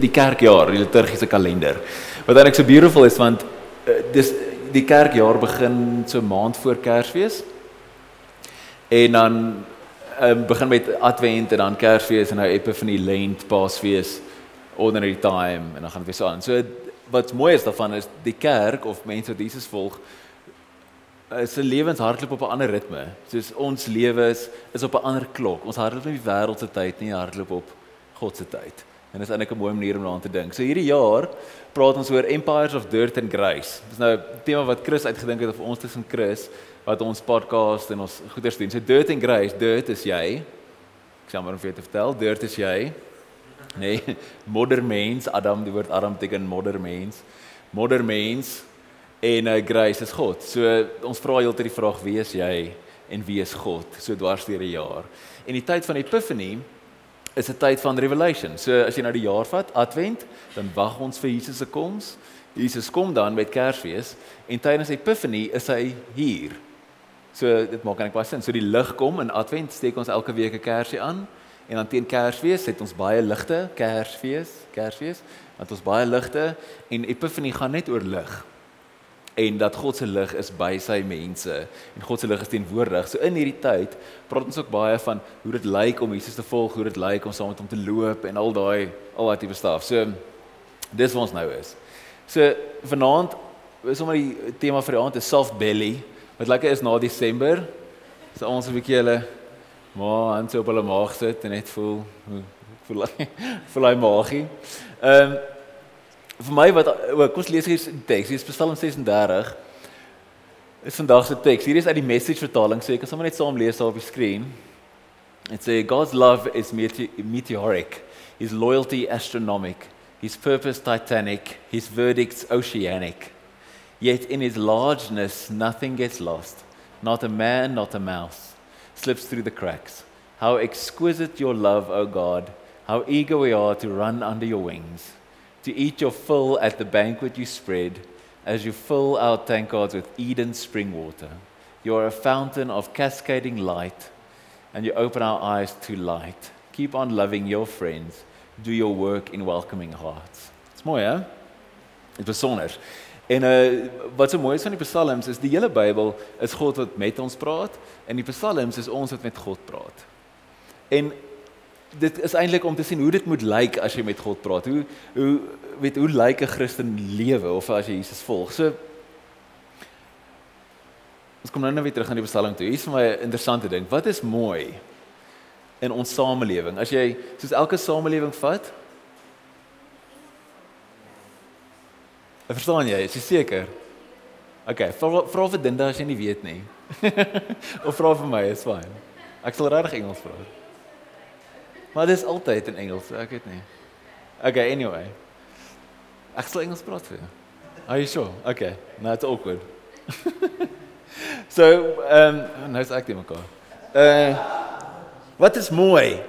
die, kerkjaar, die liturgiese kalender. Wat eintlik so beautiful is want uh, dis die kerkjaar begin so maand voor Kersfees. En dan um, begin met Advent en dan Kersfees en nou Epifanie, Lent, Paasfees, ordinary time en dan gaan dit weer so aan. So wat mooi is daarvan is die kerk of mense wat Jesus volg is se lewens hardloop op 'n ander ritme. Soos ons lewe is is op 'n ander klok. Ons hardloop nie die wêreld se tyd nie, hardloop op God se tyd. En dit is eintlik 'n mooi manier om daaraan te dink. So hierdie jaar praat ons oor Empires of Dirt and Grace. Dis nou 'n tema wat Chris uitgedink het of ons tussen Chris wat ons podcast en ons goeders doen. So Dirt and Grace, Dirt is jy. Ek sê maar om vir jou te vertel, Dirt is jy. Nee, modder mens, Adam, die woord Adam beteken modder mens. Modder mens en uh, grace is God. So ons vra heeltyd die vraag wie is jy en wie is God? So dwars deur die jaar. En die tyd van Epiphany is 'n tyd van revelation. So as jy nou die jaar vat, Advent, dan wag ons vir Jesus se koms. Jesus kom dan met Kersfees en tydens Epiphany is hy hier. So dit maak eintlik baie sin. So die lig kom in Advent steek ons elke week 'n kersie aan en dan teen Kersfees het ons baie ligte, Kersfees, Kersfees, want ons baie ligte en Epiphany gaan net oor lig en dat God se lig is by sy mense en God se lig is teenwoordig. So in hierdie tyd praat ons ook baie van hoe dit lyk om Jesus te volg, hoe dit lyk om saam met hom te loop en al daai al wat jy verstaaf. So dis wat ons nou is. So vanaand is sommer die tema vir die aand is soft belly. Wat lekker is na Desember. So ons 'n bietjie hulle maar aan so op hulle maag sit en net voel voel voel hy maagie. Ehm um, vir my wat eh, ook kom ons lees hier die teks. Hier is Psalm 36. Is vandag se teks. Hier is uit die message vertaling. So ek kan sommer net saam lees daar op die skerm. It say God's love is meteoric. His loyalty astronomic. His purpose titanic. His verdicts oceanic. Yet in his largeness nothing gets lost. Not a man, not a mouse slips through the cracks. How exquisite your love, O God. How eager we are to run under your wings. To eat your fill at the banquet you spread, as you fill our tankards with Eden spring water. You are a fountain of cascading light, and you open our eyes to light. Keep on loving your friends. Do your work in welcoming hearts. Dit's mooi, hè? Dit is besonder. En uh wat so mooi is van die psalms is die hele Bybel is God wat met ons praat en die psalms is ons wat met God praat. En dit is eintlik om te sien hoe dit moet lyk as jy met God praat. Hoe hoe weet hoe lyk 'n Christen lewe of as jy Jesus volg. So Ons kom nou net weer terug aan die bestelling toe. Hier is vir my 'n interessante ding. Wat is mooi in ons samelewing? As jy soos elke samelewing vat Verstaan jy? Is jy seker? OK, vra vra vir Dinda as jy nie weet nie. of vra vir my, is fyn. Ek sal regtig Engels praat. Maar dis altyd in Engels, ek weet nie. Okay, anyway. Ek sal Engels praat vir jou. Are you sure? Okay. Now it's awkward. so, ehm um, nou is ek net mekaar. Uh Wat is mooi?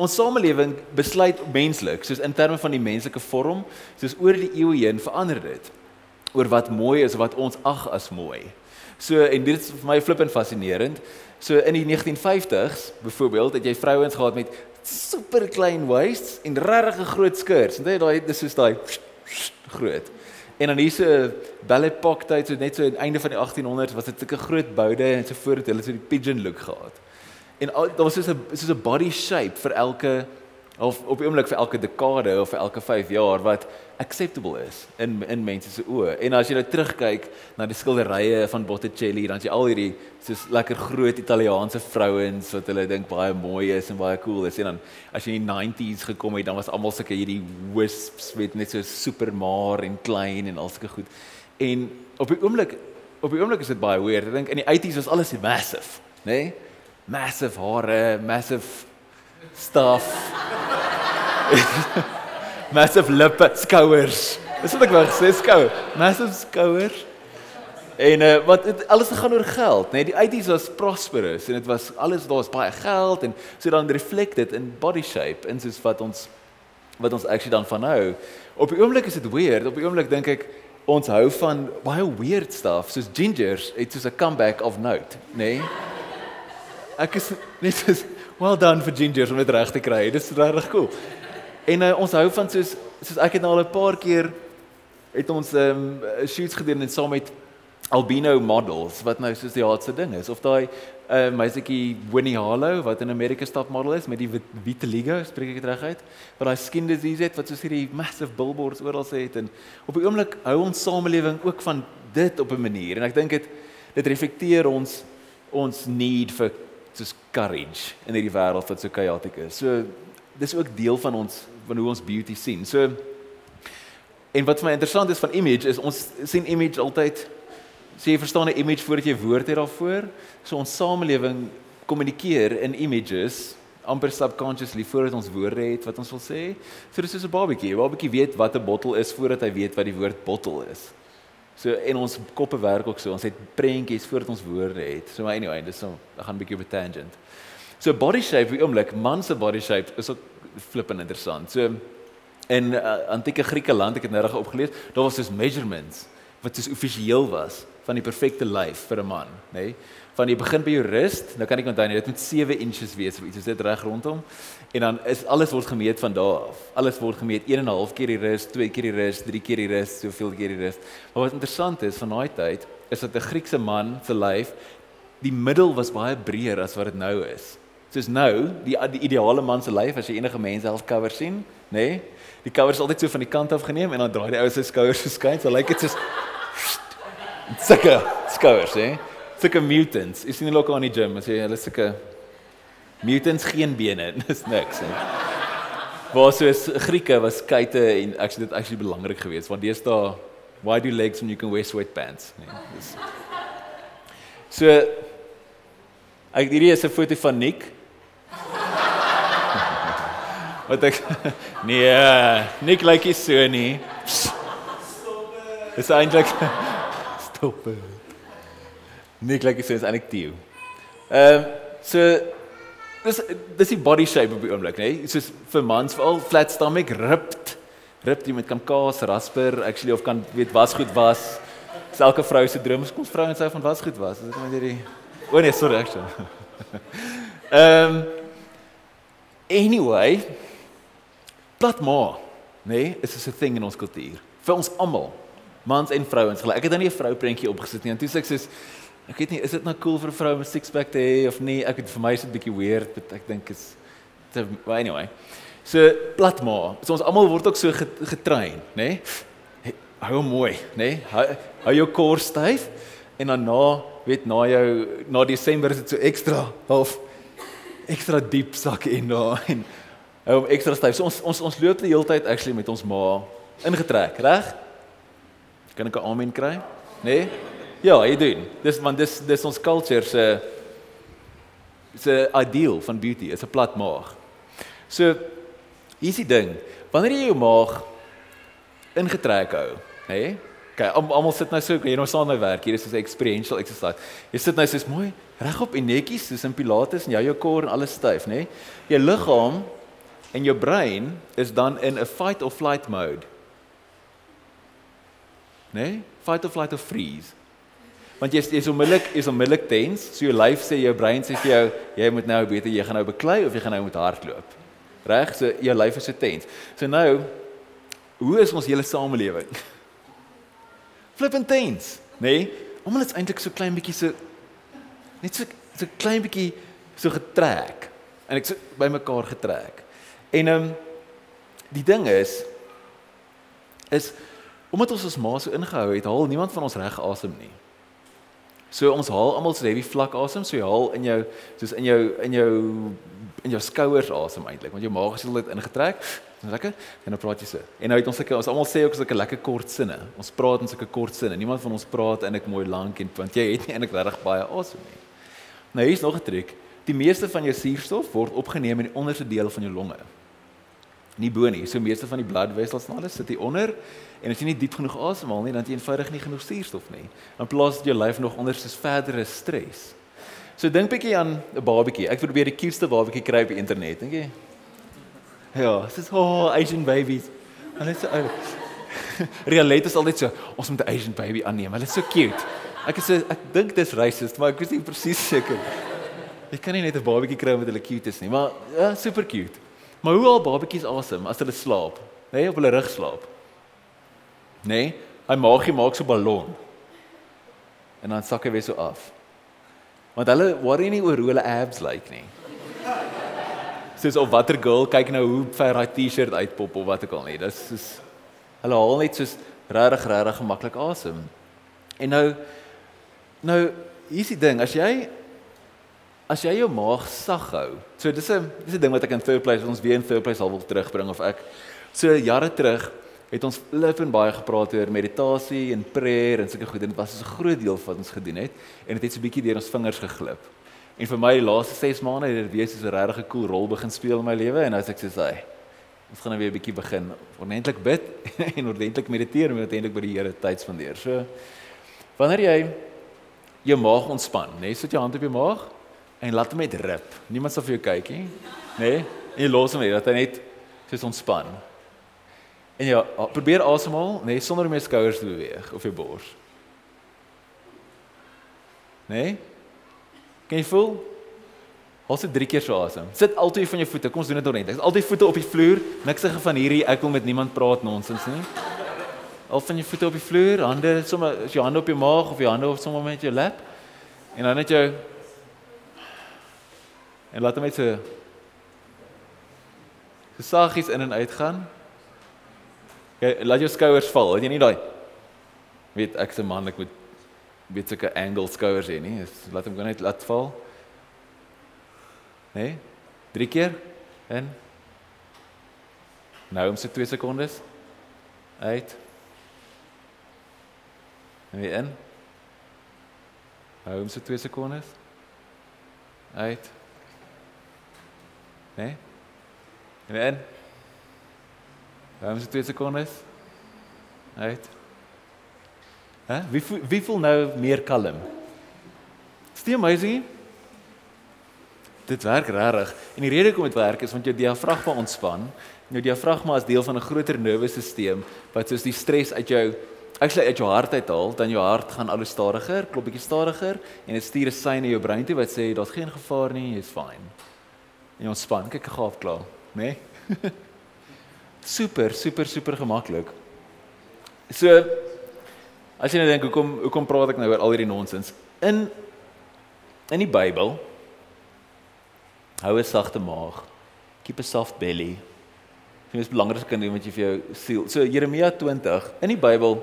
Ons samelewing besluit menslik, soos in terme van die menslike vorm, soos oor die eeue heen verander dit oor wat mooi is, wat ons ag as mooi. So en dit is vir my flippend fascinerend. So in die 1950s, byvoorbeeld, het jy vrouens gehad met super klein waists en regtig groot skirts. Net daai dis soos daai groot. En dan hierse ballet pock tyd so net so aan die einde van die 1800s was dit sulke groot boude en so voor dit hulle so die pigeon look gehad. En daar was 'n soos 'n body shape vir elke of op die oomblik vir elke dekade of vir elke 5 jaar wat acceptable is in in mense se oë. En as jy nou terugkyk na die skilderye van Botticelli, dan jy al hierdie soos lekker groot Italiaanse vrouens wat hulle dink baie mooi is en baie cool is. En dan as jy in die 90s gekom het, dan was almal sulke hierdie wisps met net so super maar en klein en al sulke goed. En op die oomblik op die oomblik is dit baie weird. Ek dink in die 80s was alles massive, né? Nee? Massive hare, massive stuff. massive lippe, skouers. Dis wat ek wou gesê, skou. Massive skouers. En uh, wat het, alles het gaan oor geld, nê? Nee, die 80s was prosperous en dit was alles daar's baie geld en so dan reflect dit in body shape en soos wat ons wat ons actually dan van nou. Op die oomblik is dit weird. Op die oomblik dink ek ons hou van baie weird stuff soos gingers, it's just a comeback of note, nê? Nee? ek is net so well done vir gingers om dit reg te kry. Dit is regtig cool. En uh, ons hou van soos soos ek het nou al 'n paar keer het ons ehm um, shoots gedoen en saam met albino models wat nou soos die hardste ding is. Of daai 'n uh, eh, meisietjie Winnie Harlow wat in Amerika stap model is met die vitiligo spreek ek dit reg uit? Wat daai skin disease het wat soos hierdie massive billboards oral sê het. En op die oomblik hou ons samelewing ook van dit op 'n manier. En ek dink dit dit reflekteer ons ons need vir soos courage in hierdie wêreld wat so chaotic is. So dis ook deel van ons van hoe ons beauty sien. So en wat vir my interessant is van image is ons sien image altyd so jy verstaan 'n image voordat jy woord het daarvoor. So ons samelewing kommunikeer in images amper subconsciously voordat ons woorde het wat ons wil sê. So dis soos 'n babatjie. 'n Babatjie weet wat 'n bottel is voordat hy weet wat die woord bottel is. So en ons koppe werk ook so. Ons het prentjies voordat ons woorde het. So anyway, dis so ek gaan 'n bietjie op 'n tangent. So body shape, wie oomblik man se body shape is ook flippend interessant. So in uh, antieke Griekeland, ek het nou reg opgelees, daar was dus measurements wat soos offisieel was van die perfekte lyf vir 'n man, nê? Nee? Van jy begin by jou rust, nou kan ek onthou dit moet 7 inches wees of iets, is dit reg rondom? En dan is alles word gemeet van daar af. Alles word gemeet 1 en 'n half keer die rust, 2 keer die rust, 3 keer die rust, soveel keer die rust. Maar wat interessant is van daai tyd, is dat 'n Griekse man se lyf die middel was baie breër as wat dit nou is. Soos nou, die die ideale man se lyf as jy enige mense half cover sien, nê? Nee? Die cover is altyd so van die kant af geneem en dan draai die ou se skouers so skyn, so lyk dit soos sulke skouers, hè. Sulke mutants. Is nie lokaal in die gym, as jy hulle sulke mutants geen bene, dis niks, hè. Waar soos Grieke was kuite en actually dit actually belangrik geweest want deesdae why do legs when you can wear sweatpants, nee. Dis So ek hierdie is 'n foto van Nick. Wat ek Nee, Nick lyk like so nie. Stop. Dis eintlik stop. Nick lyk so is eintlik Theo. Ehm um, so dis dis die body shape op die oomblik, nê? Nee? Soos vir mans veral flat stomach, ripped. Ripped jy met kan kaas, rasper, actually of kan weet was goed was. Dis elke vrou se droom, kom vrouens hou van was goed was. Is dit net hierdie O oh nee, sorry actually. Ehm um, anyway, plat ma, nê? Nee, is 'n ding in ons kultuur. Vir ons almal mans en vrouens. Ek het dan nie 'n vrou prentjie opgesit nie. En toe sê ek sê ek weet nie, is dit nou cool vir 'n vrou met six pack te hê of nie? Ek het vir my is dit 'n bietjie weird, but ek dink is well, anyway. So plat maar. So ons almal word ook so getrein, nê? Nee? Hou hom mooi, nê? Nee? Hou, hou jou kor styf en dan na, weet na jou na Desember is dit so ekstra half ekstra diep sak in na en hou hom ekstra styf. So ons ons ons loop die hele tyd actually met ons ma ingetrek, reg? Kan ek 'n amen kry? Nee? Ja, jy doen. Dis want dis dis ons culture se se ideal van beauty, is 'n plat maag. So hier's die ding. Wanneer jy jou maag ingetrek hou, hè? Nee? Okay, almal sit nou so, jy nou staan nou werk. Hier is 'n experiential exercise. Jy sit nou soos mooi regop en netjies soos in pilates en jy jou kor en alles styf, nê? Nee? Jou liggaam en jou brein is dan in 'n fight or flight mode nê? Nee? Fight or flight or freeze. Want jy is onmiddellik is onmiddellik tens, so jou lyf sê jou brein sê vir jou jy moet nou beter jy gaan nou beklei of jy gaan nou moet hardloop. Reg? So jou lyf is so tens. So nou hoe is ons hele samelewing? Flipping tens, nê? Nee? Almal is eintlik so klein bietjie so net so so klein bietjie so getrek en ek so bymekaar getrek. En ehm um, die ding is is Omdat ons ons ma so ingehou het, haal niemand van ons reg asem nie. So ons haal almal so heavy vlak asem, so jy haal in jou soos in jou in jou in jou skouers asem eintlik, want jou maag is altyd ingetrek. Lekker. En dan praat jy so. En nou het ons sulke ons almal sê ook sulke lekker kort sinne. Ons praat in sulke kort sinne. Niemand van ons praat eintlik mooi lank en want jy het nie eintlik regtig baie asem nie. Nou hier's nog 'n triek. Die meeste van jou suurstof word opgeneem in die onderste deel van jou longe nie bo nie. So meeste van die bloedvessels en alles sit hier onder en as jy nie diep genoeg asemhaal nie, dan het jy eenvoudig nie genoeg suurstof nie. Dan plaas dit jou lyf nog onder soos verdere stres. So dink bietjie aan 'n babatjie. Ek probeer die cutest babatjie kry op die internet, dink jy? Ja, dis oh, Asian babies. Hulle is so ou. Realite is altyd so, ons moet 'n Asian baby aanneem. Hulle is so cute. Ek is so ek dink dis racist, maar ek is nie presies seker. jy kan nie net 'n babatjie kry met hulle cute is nie, maar ja, super cute. Maar hoe al babatjies awesome as hulle slaap, nê, nee, op hulle rug slaap. Nê? Nee, hy maagie maak so ballon. En dan sak hy weer so af. Want hulle worry nie oor hoe hulle abs lyk nie. Soos of watter girl kyk nou hoe ver daai T-shirt uitpop of wat ook al nie. Dis soos hulle haal net soos regtig regtig gemaklik asem. En nou nou hier's die ding, as jy as jy jou maag sag hou. So dis 'n dis 'n ding wat ek in third place ons weer in third place al wil terugbring of ek so jare terug het ons lief en baie gepraat oor meditasie en prayer en sulke goed en dit was 'n groot deel van ons gedoen het en dit het so 'n bietjie deur ons vingers geglip. En vir my die laaste 6 maande het dit weer so 'n regtig cool rol begin speel in my lewe en as ek sê hy ons gaan nou weer 'n bietjie begin ordentlik bid en ordentlik mediteer en ordentlik by die Here tyd spandeer. So wanneer jy jou maag ontspan, nê, nee, sit jou hand op jou maag en laat hom net rip. Niemand sal vir jou kyk nie, nê? Nee, en jy los hom net dat hy net soos ontspan. En ja, probeer asemhaal, nee, sonder om jou skouers te beweeg of jou bors. Nee? Kan jy voel? Haal se drie keer so asem. Sit altyd van jou voete. Kom ons doen dit nog net. Dis altyd voete op die vloer. Niks se van hierdie ek wil met niemand praat nonsens nie. Al van jou voete op die vloer, hande sommer as jou hande op jou maag of jou hande op sommer met jou lap. En dan net jou En laat hom net so gesaggies in en uit gaan. Jy laat jou skouers val. Het jy nie daai weet ek se man ek moet weet sulke angle skouers hê nie. Is laat hom gou net laat val. Nee? Drie keer in. Nou om se 2 sekondes. Uit. En weer in. Hou om se 2 sekondes. Uit. Nee? En weer in. Hou om se 2 sekondes. Uit. Hè? Wie voel, wie voel nou meer kalm? Is dit amazing? Dit werk regtig. En die rede hoekom dit werk is want jou diafragma ontspan. Jou diafragma is deel van 'n groter nervusstelsel wat soos die stres uit jou actually uit jou hart uithaal, dan jou hart gaan al stadiger, klop bietjie stadiger en dit stuur 'n sein in jou brein toe wat sê daar's geen gevaar nie, jy's fine. En jy ontspan, kyk ek gaaf klaar, né? Nee? super, super, super gemaklik. So As jy nou dink hoekom hoekom praat ek nou oor al hierdie nonsens? In in die Bybel hou 'n sagte maag. Keep a soft belly. Dit is belangrik kan doen wat jy vir jou siel. So Jeremia 20 in die Bybel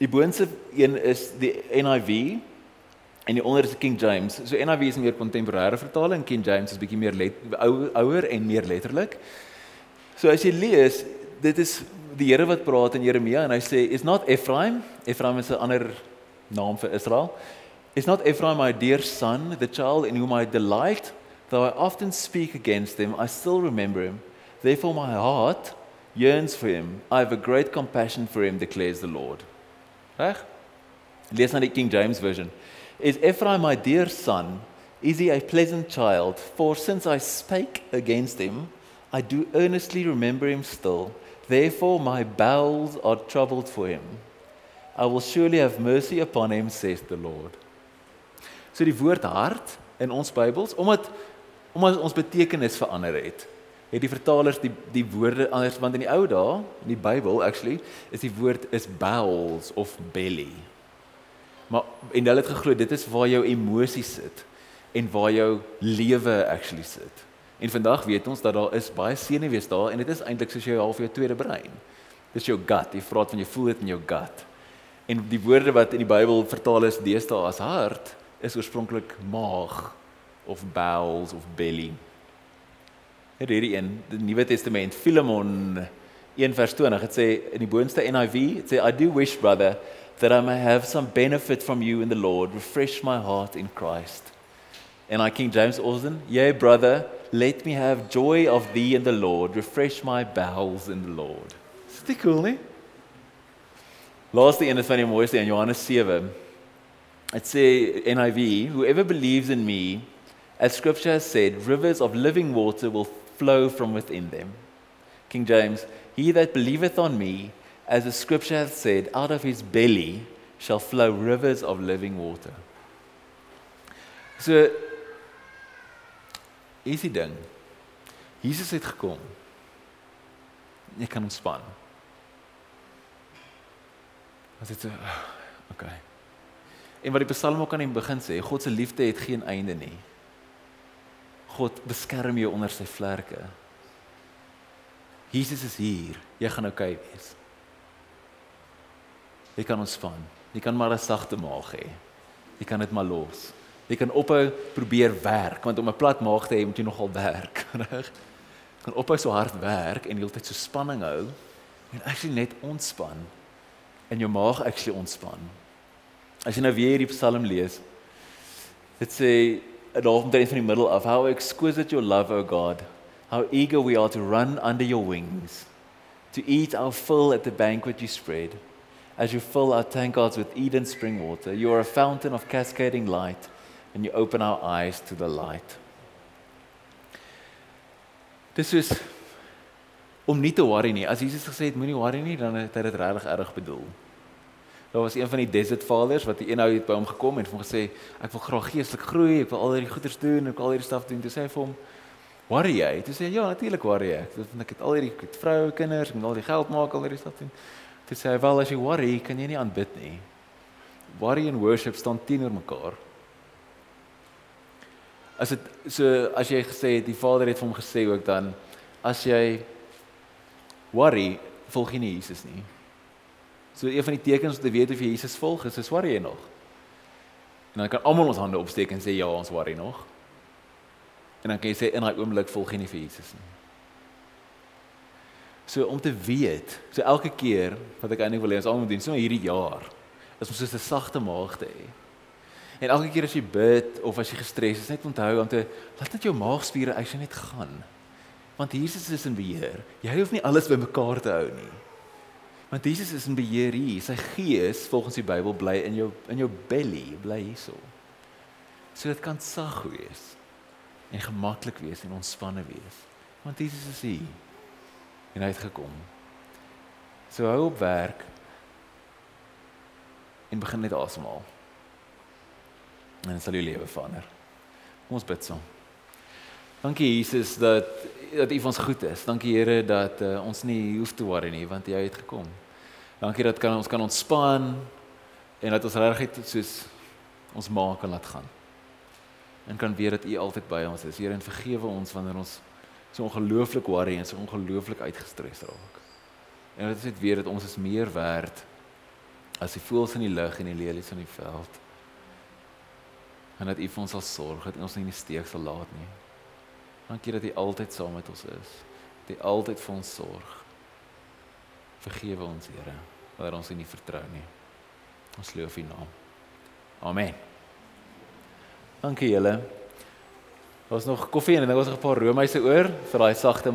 die boonste een is die NIV en die onder is King James. So NIV is meer kontemporêre vertaling, King James is bietjie meer ouer en meer letterlik. So as jy lees, dit is die Here wat praat in Jeremia en hy sê is not Ephraim Ephraim is 'n ander naam vir Israel is not Ephraim my dear son the child in whom I delight? Though I often speak against him I still remember him. Therefore my heart yearns for him. I have a great compassion for him declares the Lord. Reg? Lees dan die King James version. Is Ephraim my dear son? Is he a pleasant child? For since I spake against him I do earnestly remember him still Therefore my bowels are troubled for him. I will surely have mercy upon him says the Lord. So die woord hart in ons Bybels omdat omdat ons betekenis verander het. Het die vertalers die die woorde anders want in die ou dae in die Bybel actually is die woord is bowels of belly. Maar en hulle het geglo dit is waar jou emosies sit en waar jou lewe actually sit. En vandag weet ons dat daar is baie senuwees daar en dit is eintlik soos jou half jou tweede brein. Dis jou gut. Jy praat van jy voel dit in jou gut. En die woorde wat in die Bybel vertaal is deesdae as hart is oorspronklik maag of bowels of belly. Het hierdie een, die Nuwe Testament, Filemon 1:20, dit sê in die boonste NIV, dit sê I do wish brother that I may have some benefit from you in the Lord, refresh my heart in Christ. And I King James Austin, yea brother, let me have joy of thee in the Lord, refresh my bowels in the Lord. Is dit cool nie? Laaste een is van die mooiste in Johannes 7. It sê NIV, whoever believes in me, as scripture has said, rivers of living water will flow from within them. King James, he that believeth on me, as the scripture hath said, out of his belly shall flow rivers of living water. So Hier is die ding. Jesus het gekom. Jy kan ontspan. As dit so okay. En wat die Psalm ook aan die begin sê, God se liefde het geen einde nie. God beskerm jou onder sy vlerke. Jesus is hier. Jy gaan okay wees. Jy kan ontspan. Jy kan maar 'n sagte maag hê. Jy kan dit maar los. Jy kan ophou probeer werk want om 'n plat maag te hê moet jy nogal werk, reg? Kan ophou so hard werk en heeltyd so spanning hou en actually net ontspan en jou maag actually ontspan. As jy nou weer hierdie Psalm lees, dit sê daar omtrent van die middel af, how exquisite your love, O God. How eager we are to run under your wings, to eat our fill at the banquet you spread. As you fill our tankards with Eden spring water, you are a fountain of cascading light, and you open our eyes to the light. Dis is om nie te worry nie. As Jesus gesê het moenie worry nie, dan het hy dit regtig erg bedoel. Daar was een van die desert fathers wat eenou het by hom gekom en hom gesê ek wil graag geestelik groei, ek wil al hierdie goeders doen, ek wil al hierdie staf doen. Toe sê hy vir hom, "Worry jy?" Toe sê hy, "Ja, natuurlik worry ek. Want ek het al hierdie vroue, kinders, ek moet al die geld maak, al hierdie staf doen." Toe sê hy, "Wel, as jy worry, kan jy nie aanbid nie. Worry en worship staan teenoor mekaar." As dit so as jy gesê het die Vader het vir hom gesê ook dan as jy worry, volg jy nie Jesus nie. So een van die tekens om te weet of jy Jesus volg is, is worry jy nog. En dan kan almal ons hande opsteek en sê ja, ons worry nog. En dan kan jy sê in daai oomblik volg jy nie vir Jesus nie. So om te weet, so elke keer wat ek eintlik wil hê ons almal moet doen, so hierdie jaar, is om soos 'n sagte maag te hê. En elke keer as jy bid of as jy gestres is, net onthou om te laat net jou maagspiere eers net gaan. Want Jesus is in beheer. Jy hoef nie alles bymekaar te hou nie. Want Jesus is in beheer hier. Sy gees, volgens die Bybel, bly in jou in jou belly, bly hierso. So dit kan sag wees en gemaklik wees en ontspanne wees. Want Jesus is hier. En hy het gekom. So hou op werk en begin net asemhaal. En dit sal jou lewe verander. Kom ons bid saam. Dankie Jesus dat dat U ons goed is. Dankie Here dat uh, ons nie hoef te worry nie want Jy het gekom. Dankie dat kan ons kan ontspan en dat ons regtig soos ons maak kan laat gaan. En kan weet dat U altyd by ons is. Here en vergewe ons wanneer ons so ongelooflik worry en so ongelooflik uitgestres raak. En dat ons net weet dat ons is meer werd as die voëls in die lug en die lelies in die veld. En dat U vir ons sal sorg, dat ons nie in die steek sal laat nie. Dankie dat U altyd saam met ons is. Dat U altyd vir ons sorg. Vergewe ons, Here, wanneer ons U nie vertrou nie. Ons loof U naam. Amen. Dankie julle. Daar's nog koffie en dan was nog 'n paar roomhuise oor vir daai sagte